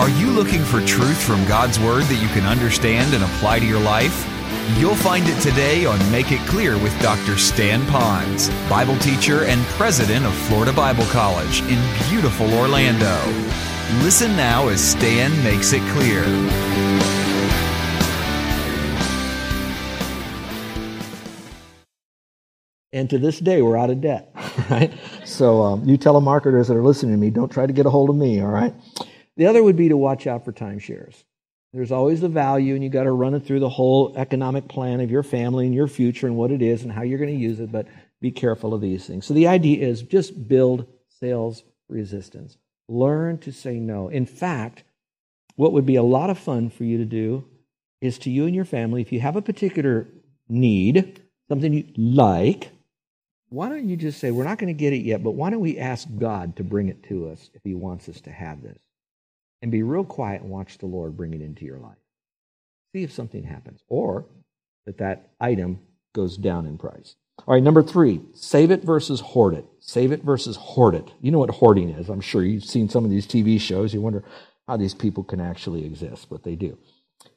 Are you looking for truth from God's Word that you can understand and apply to your life? You'll find it today on Make It Clear with Dr. Stan Ponz, Bible teacher and president of Florida Bible College in beautiful Orlando. Listen now as Stan makes it clear. And to this day, we're out of debt, right? So um, you telemarketers that are listening to me, don't try to get a hold of me, all right? The other would be to watch out for timeshares. There's always the value, and you've got to run it through the whole economic plan of your family and your future and what it is and how you're going to use it, but be careful of these things. So the idea is just build sales resistance. Learn to say no. In fact, what would be a lot of fun for you to do is to you and your family, if you have a particular need, something you like, why don't you just say, We're not going to get it yet, but why don't we ask God to bring it to us if He wants us to have this? And be real quiet and watch the Lord bring it into your life. See if something happens, or that that item goes down in price. All right, number three, save it versus hoard it. Save it versus hoard it. You know what hoarding is. I'm sure you've seen some of these TV shows. You wonder how these people can actually exist, but they do.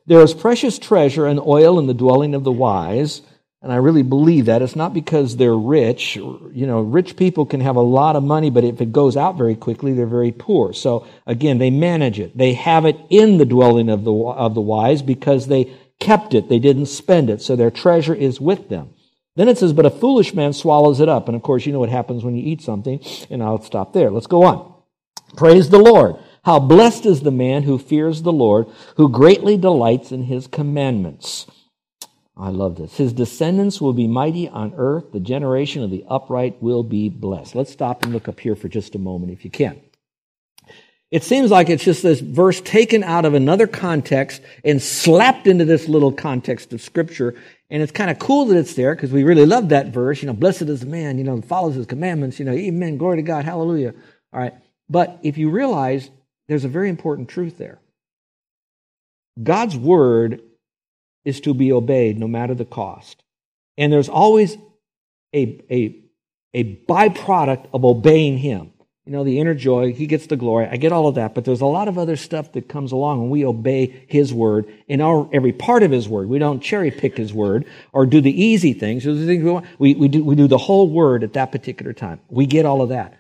There is precious treasure and oil in the dwelling of the wise and I really believe that. It's not because they're rich. You know, rich people can have a lot of money, but if it goes out very quickly, they're very poor. So again, they manage it. They have it in the dwelling of the, of the wise because they kept it. They didn't spend it. So their treasure is with them. Then it says, but a foolish man swallows it up. And of course, you know what happens when you eat something. And I'll stop there. Let's go on. Praise the Lord. How blessed is the man who fears the Lord, who greatly delights in his commandments. I love this. His descendants will be mighty on earth. The generation of the upright will be blessed. Let's stop and look up here for just a moment, if you can. It seems like it's just this verse taken out of another context and slapped into this little context of Scripture. And it's kind of cool that it's there because we really love that verse. You know, blessed is the man, you know, follows his commandments, you know, amen, glory to God, hallelujah. All right. But if you realize there's a very important truth there. God's word is to be obeyed no matter the cost. And there's always a, a, a byproduct of obeying Him. You know, the inner joy, He gets the glory. I get all of that, but there's a lot of other stuff that comes along when we obey His word in our, every part of His word. We don't cherry pick His word or do the easy things. We, we, do, we do the whole word at that particular time. We get all of that.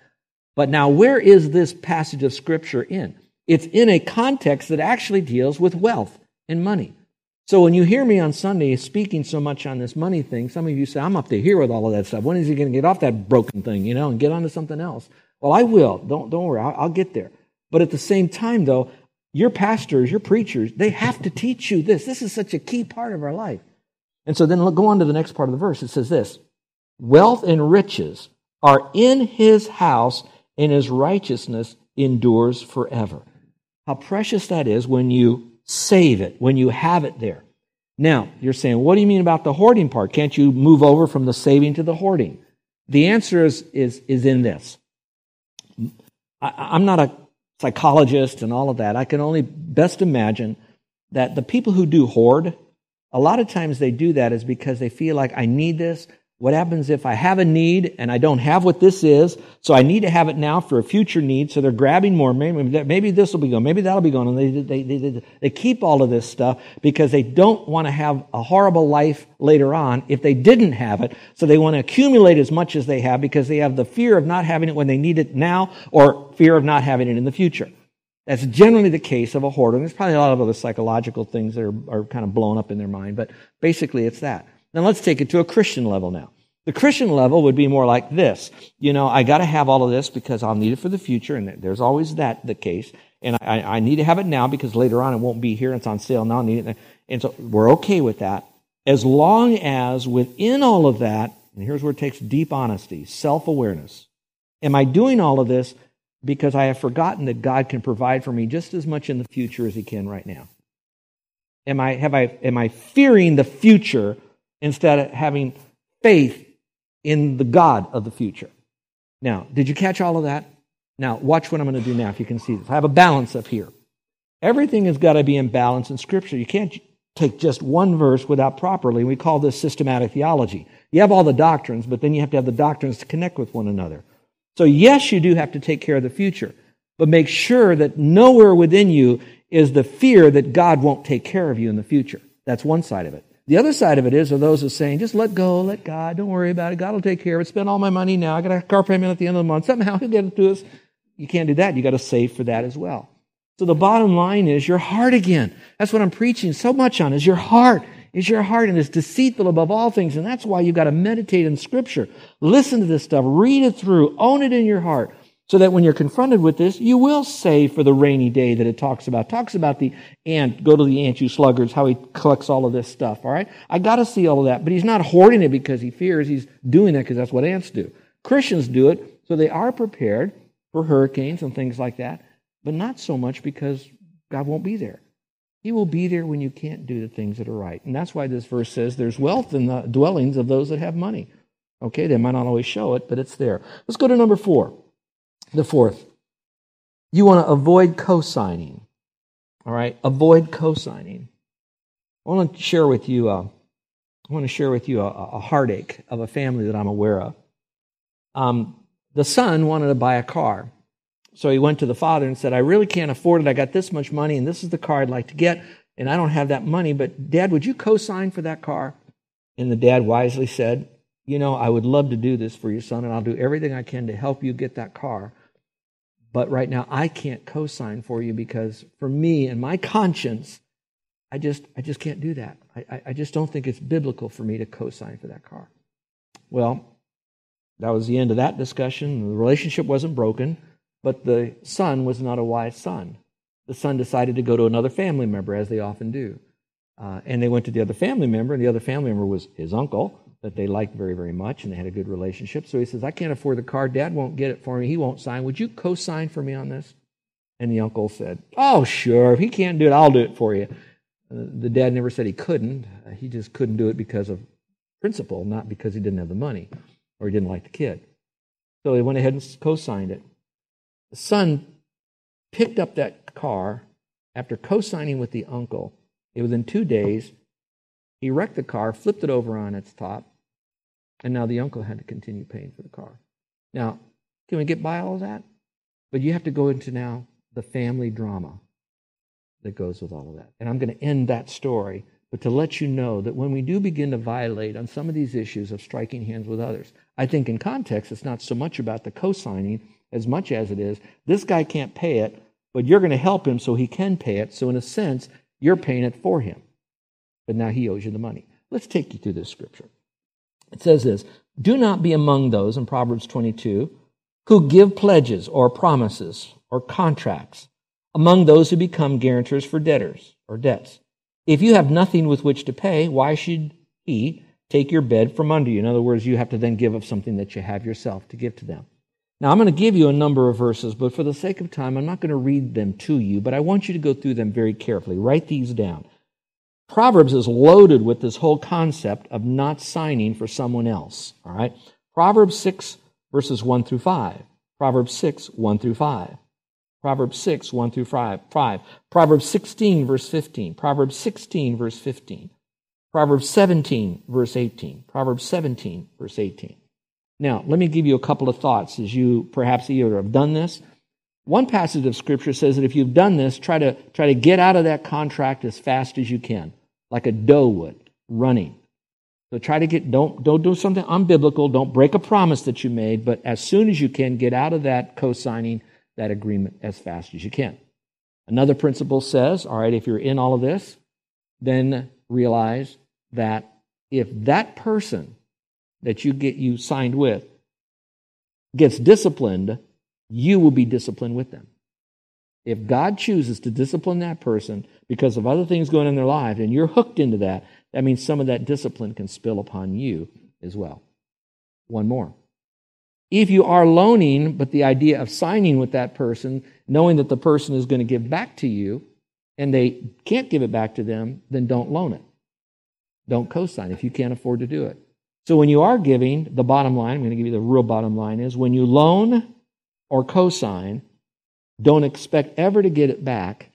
But now, where is this passage of Scripture in? It's in a context that actually deals with wealth and money. So when you hear me on Sunday speaking so much on this money thing, some of you say, I'm up to here with all of that stuff. When is he going to get off that broken thing, you know, and get onto something else? Well, I will. Don't, don't worry. I'll, I'll get there. But at the same time, though, your pastors, your preachers, they have to teach you this. This is such a key part of our life. And so then go on to the next part of the verse. It says this Wealth and riches are in his house, and his righteousness endures forever. How precious that is when you save it when you have it there. Now, you're saying, what do you mean about the hoarding part? Can't you move over from the saving to the hoarding? The answer is, is, is in this. I, am not a psychologist and all of that. I can only best imagine that the people who do hoard, a lot of times they do that is because they feel like I need this, what happens if I have a need and I don't have what this is, so I need to have it now for a future need, so they're grabbing more. Maybe, maybe this will be gone, maybe that'll be gone. And they, they, they, they keep all of this stuff because they don't want to have a horrible life later on if they didn't have it. So they want to accumulate as much as they have because they have the fear of not having it when they need it now or fear of not having it in the future. That's generally the case of a hoarder. And there's probably a lot of other psychological things that are, are kind of blown up in their mind, but basically it's that. Now let's take it to a Christian level now. The Christian level would be more like this. You know, I got to have all of this because I'll need it for the future, and there's always that the case. And I, I need to have it now because later on it won't be here. It's on sale now. I need it. And so we're okay with that. As long as within all of that, and here's where it takes deep honesty, self awareness. Am I doing all of this because I have forgotten that God can provide for me just as much in the future as He can right now? Am I, have I, am I fearing the future instead of having faith in the God of the future. Now, did you catch all of that? Now, watch what I'm going to do now if you can see this. I have a balance up here. Everything has got to be in balance in Scripture. You can't take just one verse without properly. We call this systematic theology. You have all the doctrines, but then you have to have the doctrines to connect with one another. So, yes, you do have to take care of the future. But make sure that nowhere within you is the fear that God won't take care of you in the future. That's one side of it. The other side of it is, are those who are saying, just let go, let God, don't worry about it. God will take care of it. Spend all my money now. I got a car payment at the end of the month. Somehow he'll get it to us. You can't do that. You got to save for that as well. So the bottom line is your heart again. That's what I'm preaching so much on is your heart. Is your heart and it's deceitful above all things. And that's why you've got to meditate in scripture. Listen to this stuff. Read it through. Own it in your heart so that when you're confronted with this, you will save for the rainy day that it talks about. It talks about the ant, go to the ant, you sluggards, how he collects all of this stuff, all right? I got to see all of that, but he's not hoarding it because he fears. He's doing that because that's what ants do. Christians do it, so they are prepared for hurricanes and things like that, but not so much because God won't be there. He will be there when you can't do the things that are right. And that's why this verse says there's wealth in the dwellings of those that have money. Okay, they might not always show it, but it's there. Let's go to number four. The fourth, you want to avoid co signing. All right, avoid co signing. I want to share with you. Uh, I want to share with you a, a, heartache of a family that I'm aware of. Um, the son wanted to buy a car, so he went to the father and said, "I really can't afford it. I got this much money, and this is the car I'd like to get, and I don't have that money. But Dad, would you co-sign for that car?" And the dad wisely said, "You know, I would love to do this for you, son, and I'll do everything I can to help you get that car." But right now, I can't co sign for you because for me and my conscience, I just, I just can't do that. I, I just don't think it's biblical for me to co sign for that car. Well, that was the end of that discussion. The relationship wasn't broken, but the son was not a wise son. The son decided to go to another family member, as they often do. Uh, and they went to the other family member, and the other family member was his uncle that they liked very, very much, and they had a good relationship. So he says, I can't afford the car. Dad won't get it for me. He won't sign. Would you co sign for me on this? And the uncle said, Oh, sure. If he can't do it, I'll do it for you. Uh, the dad never said he couldn't. Uh, he just couldn't do it because of principle, not because he didn't have the money or he didn't like the kid. So they went ahead and co signed it. The son picked up that car after co signing with the uncle. It was in two days. He wrecked the car, flipped it over on its top, and now the uncle had to continue paying for the car. Now, can we get by all that? But you have to go into now the family drama that goes with all of that. And I'm going to end that story, but to let you know that when we do begin to violate on some of these issues of striking hands with others, I think in context it's not so much about the co signing as much as it is this guy can't pay it, but you're going to help him so he can pay it. So, in a sense, you're paying it for him. But now he owes you the money. Let's take you through this scripture. It says this Do not be among those in Proverbs 22 who give pledges or promises or contracts among those who become guarantors for debtors or debts. If you have nothing with which to pay, why should he take your bed from under you? In other words, you have to then give up something that you have yourself to give to them. Now, I'm going to give you a number of verses, but for the sake of time, I'm not going to read them to you, but I want you to go through them very carefully. Write these down. Proverbs is loaded with this whole concept of not signing for someone else. All right? Proverbs 6, verses 1 through 5. Proverbs 6, 1 through 5. Proverbs 6, 1 through 5. 5. Proverbs 16, verse 15. Proverbs 16, verse 15. Proverbs 17, verse 18. Proverbs 17, verse 18. Now, let me give you a couple of thoughts as you perhaps either have done this one passage of scripture says that if you've done this, try to, try to get out of that contract as fast as you can, like a doe would, running. So try to get, don't, don't do something unbiblical, don't break a promise that you made, but as soon as you can, get out of that co signing that agreement as fast as you can. Another principle says, all right, if you're in all of this, then realize that if that person that you get you signed with gets disciplined you will be disciplined with them. If God chooses to discipline that person because of other things going on in their life and you're hooked into that, that means some of that discipline can spill upon you as well. One more. If you are loaning, but the idea of signing with that person, knowing that the person is going to give back to you, and they can't give it back to them, then don't loan it. Don't co sign if you can't afford to do it. So when you are giving, the bottom line, I'm going to give you the real bottom line is when you loan, or co-sign. don't expect ever to get it back.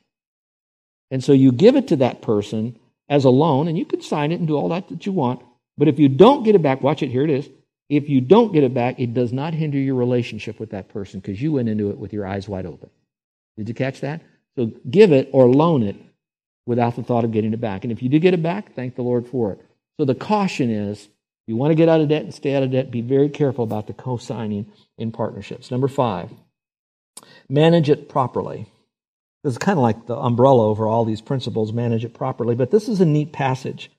And so you give it to that person as a loan, and you can sign it and do all that that you want. But if you don't get it back, watch it, here it is. If you don't get it back, it does not hinder your relationship with that person because you went into it with your eyes wide open. Did you catch that? So give it or loan it without the thought of getting it back. And if you do get it back, thank the Lord for it. So the caution is you want to get out of debt and stay out of debt, be very careful about the co signing in partnerships. Number five, manage it properly. This is kind of like the umbrella over all these principles, manage it properly. But this is a neat passage.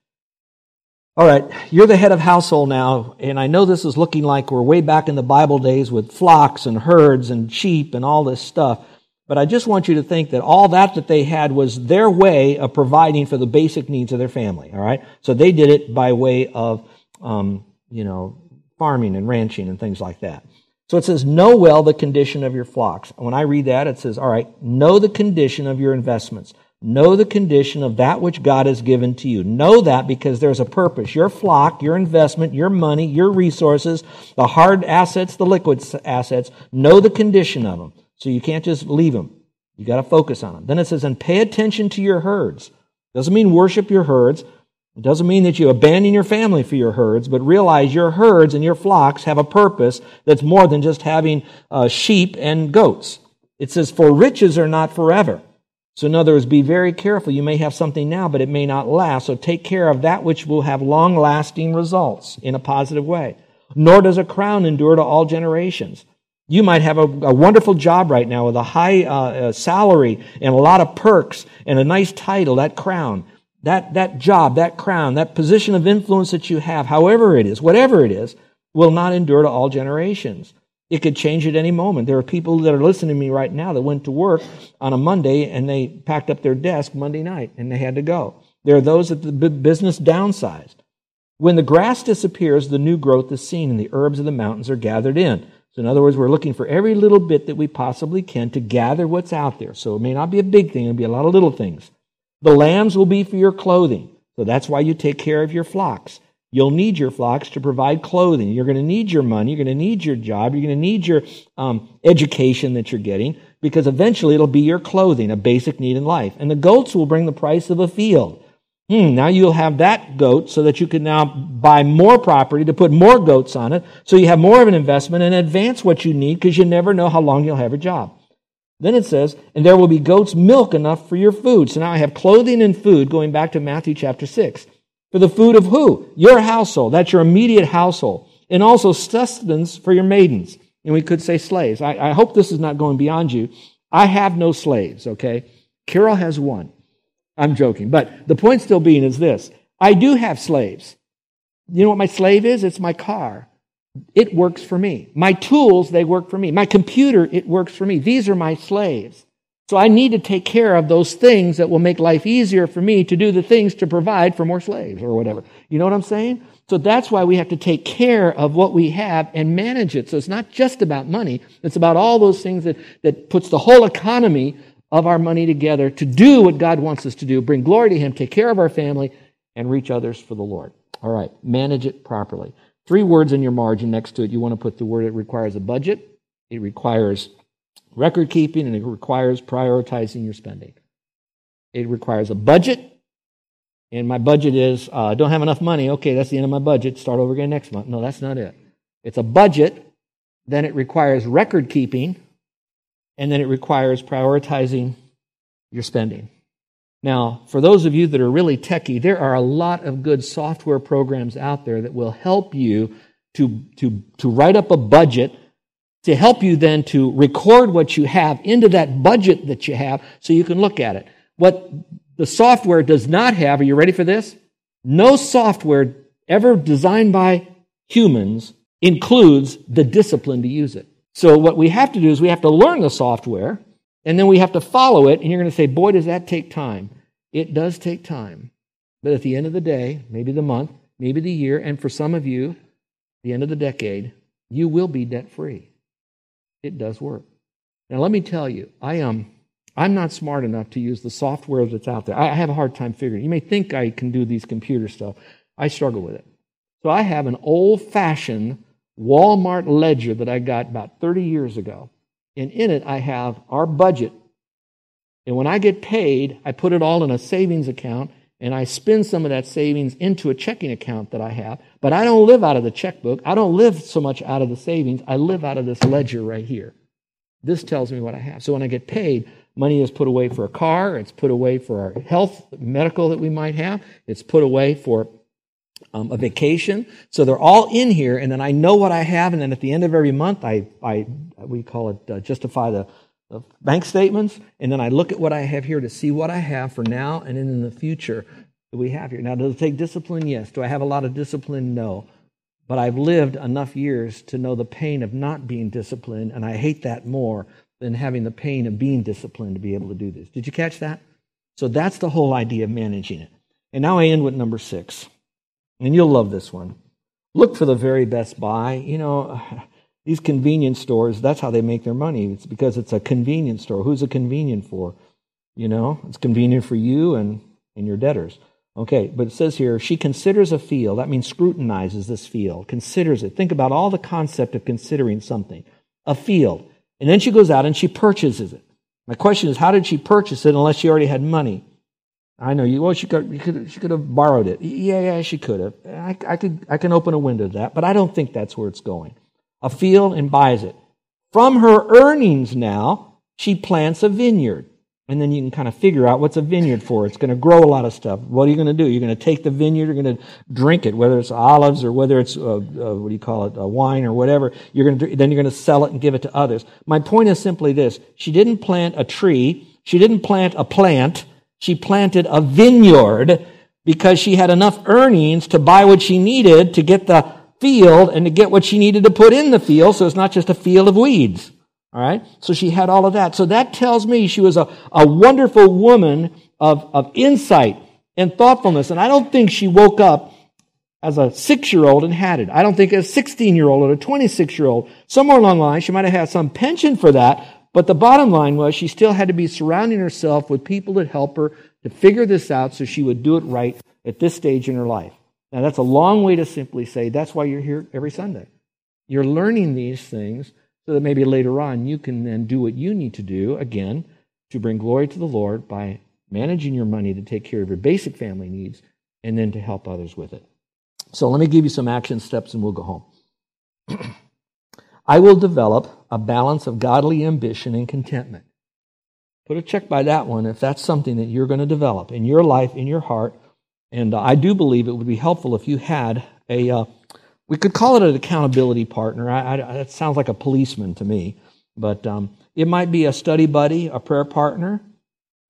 All right, you're the head of household now, and I know this is looking like we're way back in the Bible days with flocks and herds and sheep and all this stuff. But I just want you to think that all that that they had was their way of providing for the basic needs of their family. All right, so they did it by way of, um, you know, farming and ranching and things like that. So it says, know well the condition of your flocks. When I read that, it says, all right, know the condition of your investments. Know the condition of that which God has given to you. Know that because there's a purpose. Your flock, your investment, your money, your resources, the hard assets, the liquid assets, know the condition of them. So you can't just leave them. You got to focus on them. Then it says, and pay attention to your herds. Doesn't mean worship your herds. It doesn't mean that you abandon your family for your herds, but realize your herds and your flocks have a purpose that's more than just having uh, sheep and goats. It says, for riches are not forever. So, in other words, be very careful. You may have something now, but it may not last. So, take care of that which will have long lasting results in a positive way. Nor does a crown endure to all generations. You might have a, a wonderful job right now with a high uh, uh, salary and a lot of perks and a nice title, that crown. That, that job, that crown, that position of influence that you have, however it is, whatever it is, will not endure to all generations. It could change at any moment. There are people that are listening to me right now that went to work on a Monday and they packed up their desk Monday night and they had to go. There are those that the business downsized. When the grass disappears, the new growth is seen and the herbs of the mountains are gathered in. So, in other words, we're looking for every little bit that we possibly can to gather what's out there. So, it may not be a big thing, it'll be a lot of little things. The lambs will be for your clothing. So, that's why you take care of your flocks. You'll need your flocks to provide clothing. You're going to need your money. You're going to need your job. You're going to need your um, education that you're getting because eventually it'll be your clothing, a basic need in life. And the goats will bring the price of a field. Hmm, now you'll have that goat so that you can now buy more property to put more goats on it so you have more of an investment and advance what you need because you never know how long you'll have a job. Then it says, and there will be goats' milk enough for your food. So now I have clothing and food going back to Matthew chapter 6. For the food of who? Your household. That's your immediate household. And also sustenance for your maidens. And we could say slaves. I, I hope this is not going beyond you. I have no slaves, okay? Carol has one. I'm joking. But the point still being is this I do have slaves. You know what my slave is? It's my car. It works for me. My tools, they work for me. My computer, it works for me. These are my slaves. So I need to take care of those things that will make life easier for me to do the things to provide for more slaves or whatever. You know what I'm saying? So that's why we have to take care of what we have and manage it. So it's not just about money. It's about all those things that, that puts the whole economy of our money together to do what God wants us to do, bring glory to Him, take care of our family, and reach others for the Lord. All right, manage it properly. Three words in your margin next to it. You want to put the word it requires a budget, it requires record keeping, and it requires prioritizing your spending. It requires a budget, and my budget is uh, I don't have enough money. Okay, that's the end of my budget. Start over again next month. No, that's not it. It's a budget, then it requires record keeping and then it requires prioritizing your spending. Now, for those of you that are really techie, there are a lot of good software programs out there that will help you to, to, to write up a budget, to help you then to record what you have into that budget that you have so you can look at it. What the software does not have, are you ready for this? No software ever designed by humans includes the discipline to use it. So what we have to do is we have to learn the software and then we have to follow it. And you're going to say, boy, does that take time. It does take time. But at the end of the day, maybe the month, maybe the year, and for some of you, the end of the decade, you will be debt free. It does work. Now, let me tell you, I am. Um, I'm not smart enough to use the software that's out there. I have a hard time figuring. You may think I can do these computer stuff. I struggle with it. So I have an old fashioned Walmart ledger that I got about 30 years ago. And in it, I have our budget. And when I get paid, I put it all in a savings account and I spend some of that savings into a checking account that I have. But I don't live out of the checkbook. I don't live so much out of the savings. I live out of this ledger right here. This tells me what I have. So when I get paid, Money is put away for a car, it's put away for our health, medical that we might have, it's put away for um, a vacation. So they're all in here, and then I know what I have, and then at the end of every month, I, I we call it uh, justify the, the bank statements, and then I look at what I have here to see what I have for now and then in the future that we have here. Now, does it take discipline? Yes. Do I have a lot of discipline? No. But I've lived enough years to know the pain of not being disciplined, and I hate that more than having the pain of being disciplined to be able to do this. Did you catch that? So that's the whole idea of managing it. And now I end with number six. And you'll love this one. Look for the very best buy. You know, these convenience stores, that's how they make their money. It's because it's a convenience store. Who's it convenient for? You know, it's convenient for you and, and your debtors. Okay, but it says here, she considers a field. That means scrutinizes this field, considers it. Think about all the concept of considering something. A field. And then she goes out and she purchases it. My question is, how did she purchase it unless she already had money? I know you. Well, she could, you could, she could have borrowed it. Yeah, yeah, she could have. I, I, could, I can open a window to that, but I don't think that's where it's going. A field and buys it. From her earnings now, she plants a vineyard. And then you can kind of figure out what's a vineyard for. It's going to grow a lot of stuff. What are you going to do? You're going to take the vineyard, you're going to drink it, whether it's olives or whether it's, uh, uh, what do you call it, uh, wine or whatever. You're going to, then you're going to sell it and give it to others. My point is simply this. She didn't plant a tree. She didn't plant a plant. She planted a vineyard because she had enough earnings to buy what she needed to get the field and to get what she needed to put in the field. So it's not just a field of weeds. All right? So she had all of that. So that tells me she was a, a wonderful woman of, of insight and thoughtfulness. And I don't think she woke up as a six year old and had it. I don't think a 16 year old or a 26 year old, somewhere along the line, she might have had some pension for that. But the bottom line was she still had to be surrounding herself with people that help her to figure this out so she would do it right at this stage in her life. Now, that's a long way to simply say that's why you're here every Sunday. You're learning these things so that maybe later on you can then do what you need to do, again, to bring glory to the Lord by managing your money to take care of your basic family needs and then to help others with it. So let me give you some action steps and we'll go home. I will develop a balance of godly ambition and contentment. Put a check by that one if that's something that you're going to develop in your life, in your heart. And uh, I do believe it would be helpful if you had a uh, we could call it an accountability partner. I, I, that sounds like a policeman to me, but um, it might be a study buddy, a prayer partner.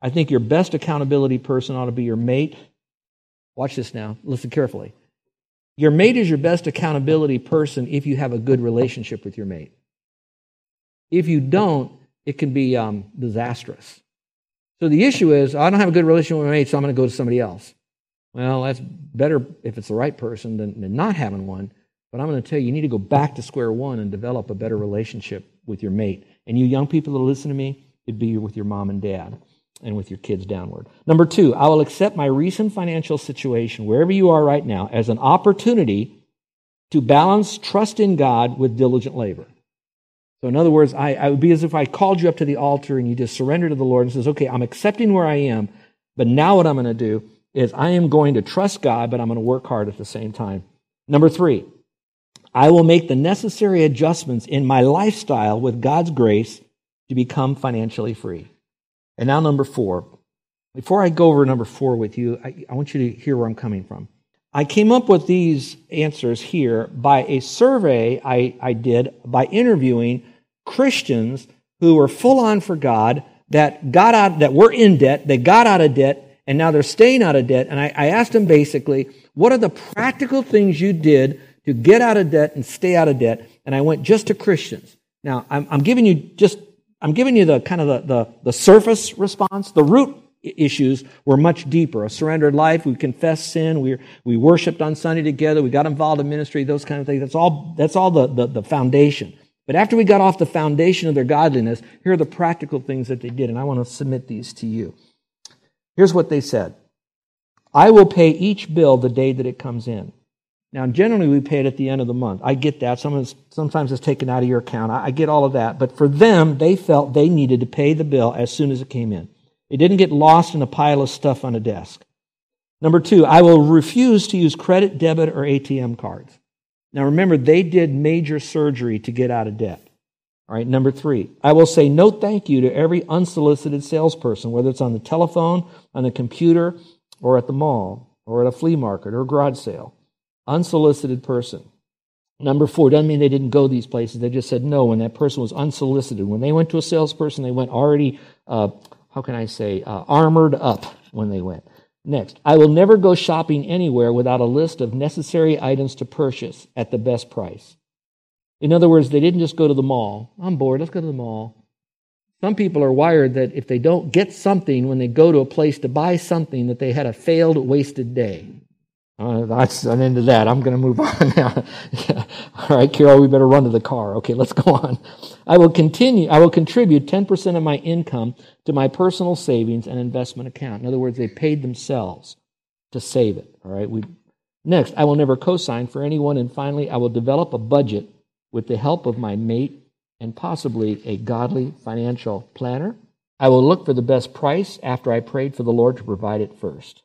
I think your best accountability person ought to be your mate. Watch this now. Listen carefully. Your mate is your best accountability person if you have a good relationship with your mate. If you don't, it can be um, disastrous. So the issue is, I don't have a good relationship with my mate, so I'm going to go to somebody else. Well, that's better if it's the right person than, than not having one. But I'm going to tell you, you need to go back to square one and develop a better relationship with your mate. And you young people that listen to me, it'd be with your mom and dad and with your kids downward. Number two, I will accept my recent financial situation, wherever you are right now, as an opportunity to balance trust in God with diligent labor. So, in other words, I, I would be as if I called you up to the altar and you just surrender to the Lord and says, okay, I'm accepting where I am, but now what I'm going to do is I am going to trust God, but I'm going to work hard at the same time. Number three, I will make the necessary adjustments in my lifestyle with God's grace to become financially free. And now, number four. Before I go over number four with you, I, I, want you to hear where I'm coming from. I came up with these answers here by a survey I, I did by interviewing Christians who were full on for God, that got out, that were in debt, they got out of debt, and now they're staying out of debt. And I, I asked them basically, what are the practical things you did to get out of debt and stay out of debt. And I went just to Christians. Now, I'm, I'm giving you just, I'm giving you the kind of the, the, the surface response. The root issues were much deeper. A surrendered life, we confessed sin, we, we worshiped on Sunday together, we got involved in ministry, those kind of things. That's all, that's all the, the, the foundation. But after we got off the foundation of their godliness, here are the practical things that they did, and I want to submit these to you. Here's what they said I will pay each bill the day that it comes in. Now, generally, we pay it at the end of the month. I get that. Sometimes it's taken out of your account. I get all of that. But for them, they felt they needed to pay the bill as soon as it came in. It didn't get lost in a pile of stuff on a desk. Number two, I will refuse to use credit, debit, or ATM cards. Now, remember, they did major surgery to get out of debt. All right, number three, I will say no thank you to every unsolicited salesperson, whether it's on the telephone, on the computer, or at the mall, or at a flea market, or garage sale. Unsolicited person. Number four, doesn't mean they didn't go these places. They just said no when that person was unsolicited. When they went to a salesperson, they went already, uh, how can I say, uh, armored up when they went. Next, I will never go shopping anywhere without a list of necessary items to purchase at the best price. In other words, they didn't just go to the mall. I'm bored, let's go to the mall. Some people are wired that if they don't get something when they go to a place to buy something, that they had a failed, wasted day. Uh, that's an end of that. I'm going to move on now. All right, Carol, we better run to the car. Okay, let's go on. I will continue. I will contribute 10% of my income to my personal savings and investment account. In other words, they paid themselves to save it. All right. We, next, I will never co-sign for anyone, and finally, I will develop a budget with the help of my mate and possibly a godly financial planner. I will look for the best price after I prayed for the Lord to provide it first.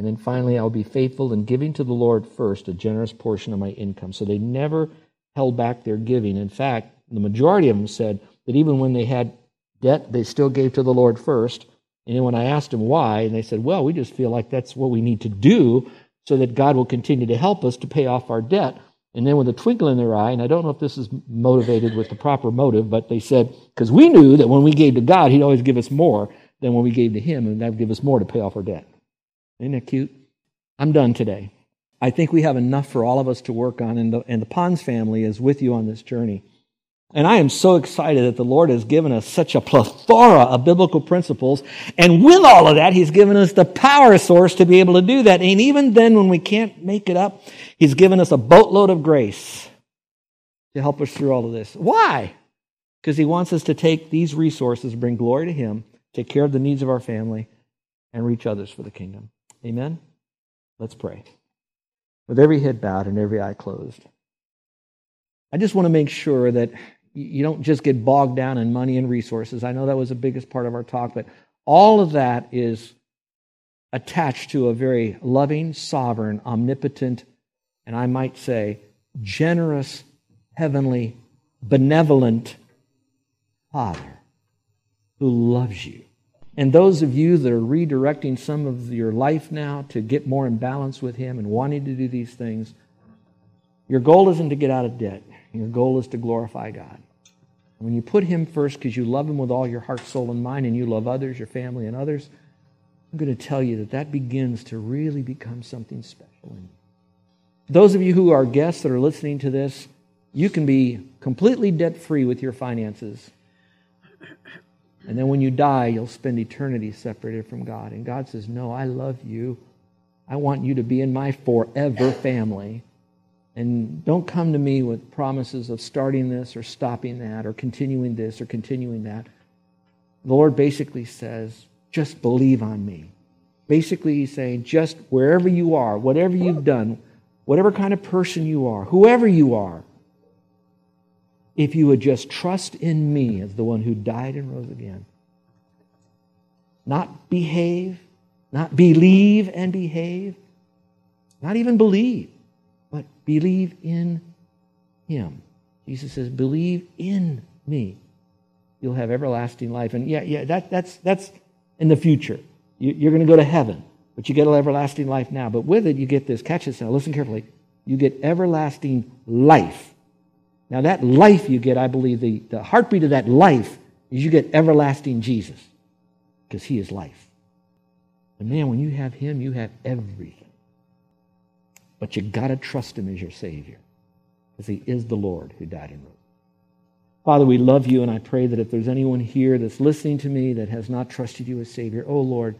And then finally, I'll be faithful in giving to the Lord first a generous portion of my income. So they never held back their giving. In fact, the majority of them said that even when they had debt, they still gave to the Lord first. And then when I asked them why, and they said, well, we just feel like that's what we need to do so that God will continue to help us to pay off our debt. And then with a twinkle in their eye, and I don't know if this is motivated with the proper motive, but they said, because we knew that when we gave to God, He'd always give us more than when we gave to Him, and that would give us more to pay off our debt. Isn't that cute? I'm done today. I think we have enough for all of us to work on, and the, and the Ponz family is with you on this journey. And I am so excited that the Lord has given us such a plethora of biblical principles. And with all of that, He's given us the power source to be able to do that. And even then, when we can't make it up, He's given us a boatload of grace to help us through all of this. Why? Because He wants us to take these resources, bring glory to Him, take care of the needs of our family, and reach others for the kingdom. Amen? Let's pray. With every head bowed and every eye closed. I just want to make sure that you don't just get bogged down in money and resources. I know that was the biggest part of our talk, but all of that is attached to a very loving, sovereign, omnipotent, and I might say generous, heavenly, benevolent Father who loves you and those of you that are redirecting some of your life now to get more in balance with Him and wanting to do these things, your goal isn't to get out of debt. Your goal is to glorify God. When you put Him first because you love Him with all your heart, soul, and mind, and you love others, your family, and others, I'm going to tell you that that begins to really become something special in you. Those of you who are guests that are listening to this, you can be completely debt free with your finances and then when you die, you'll spend eternity separated from God. And God says, No, I love you. I want you to be in my forever family. And don't come to me with promises of starting this or stopping that or continuing this or continuing that. The Lord basically says, just believe on me. Basically, He's saying, just wherever you are, whatever you've done, whatever kind of person you are, whoever you are, if you would just trust in me as the one who died and rose again. Not behave, not believe and behave, not even believe, but believe in him. Jesus says, believe in me. You'll have everlasting life. And yeah, yeah, that, that's, that's in the future. You, you're going to go to heaven, but you get everlasting life now. But with it, you get this. Catch this now. Listen carefully. You get everlasting life now, that life you get, I believe, the, the heartbeat of that life is you get everlasting Jesus because he is life. And man, when you have him, you have everything. But you got to trust him as your Savior because he is the Lord who died and rose. Father, we love you, and I pray that if there's anyone here that's listening to me that has not trusted you as Savior, oh Lord,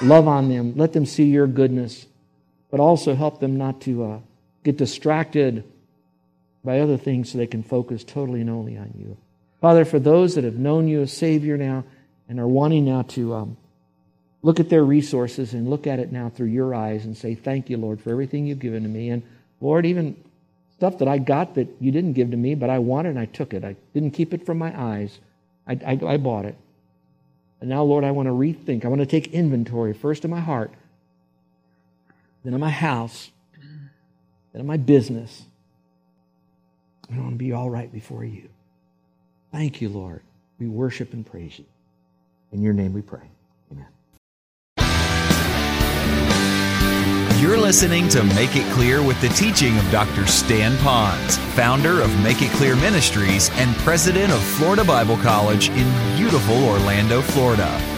love on them. Let them see your goodness, but also help them not to uh, get distracted by other things so they can focus totally and only on you. Father, for those that have known you as Savior now and are wanting now to um, look at their resources and look at it now through your eyes and say, Thank you, Lord, for everything you've given to me. And Lord, even stuff that I got that you didn't give to me, but I wanted and I took it. I didn't keep it from my eyes. I, I, I bought it. And now, Lord, I want to rethink. I want to take inventory first of my heart, then of my house, then of my business, I want to be all right before you. Thank you, Lord. We worship and praise you. In your name we pray. Amen. You're listening to Make It Clear with the teaching of Dr. Stan Ponz, founder of Make It Clear Ministries and president of Florida Bible College in beautiful Orlando, Florida.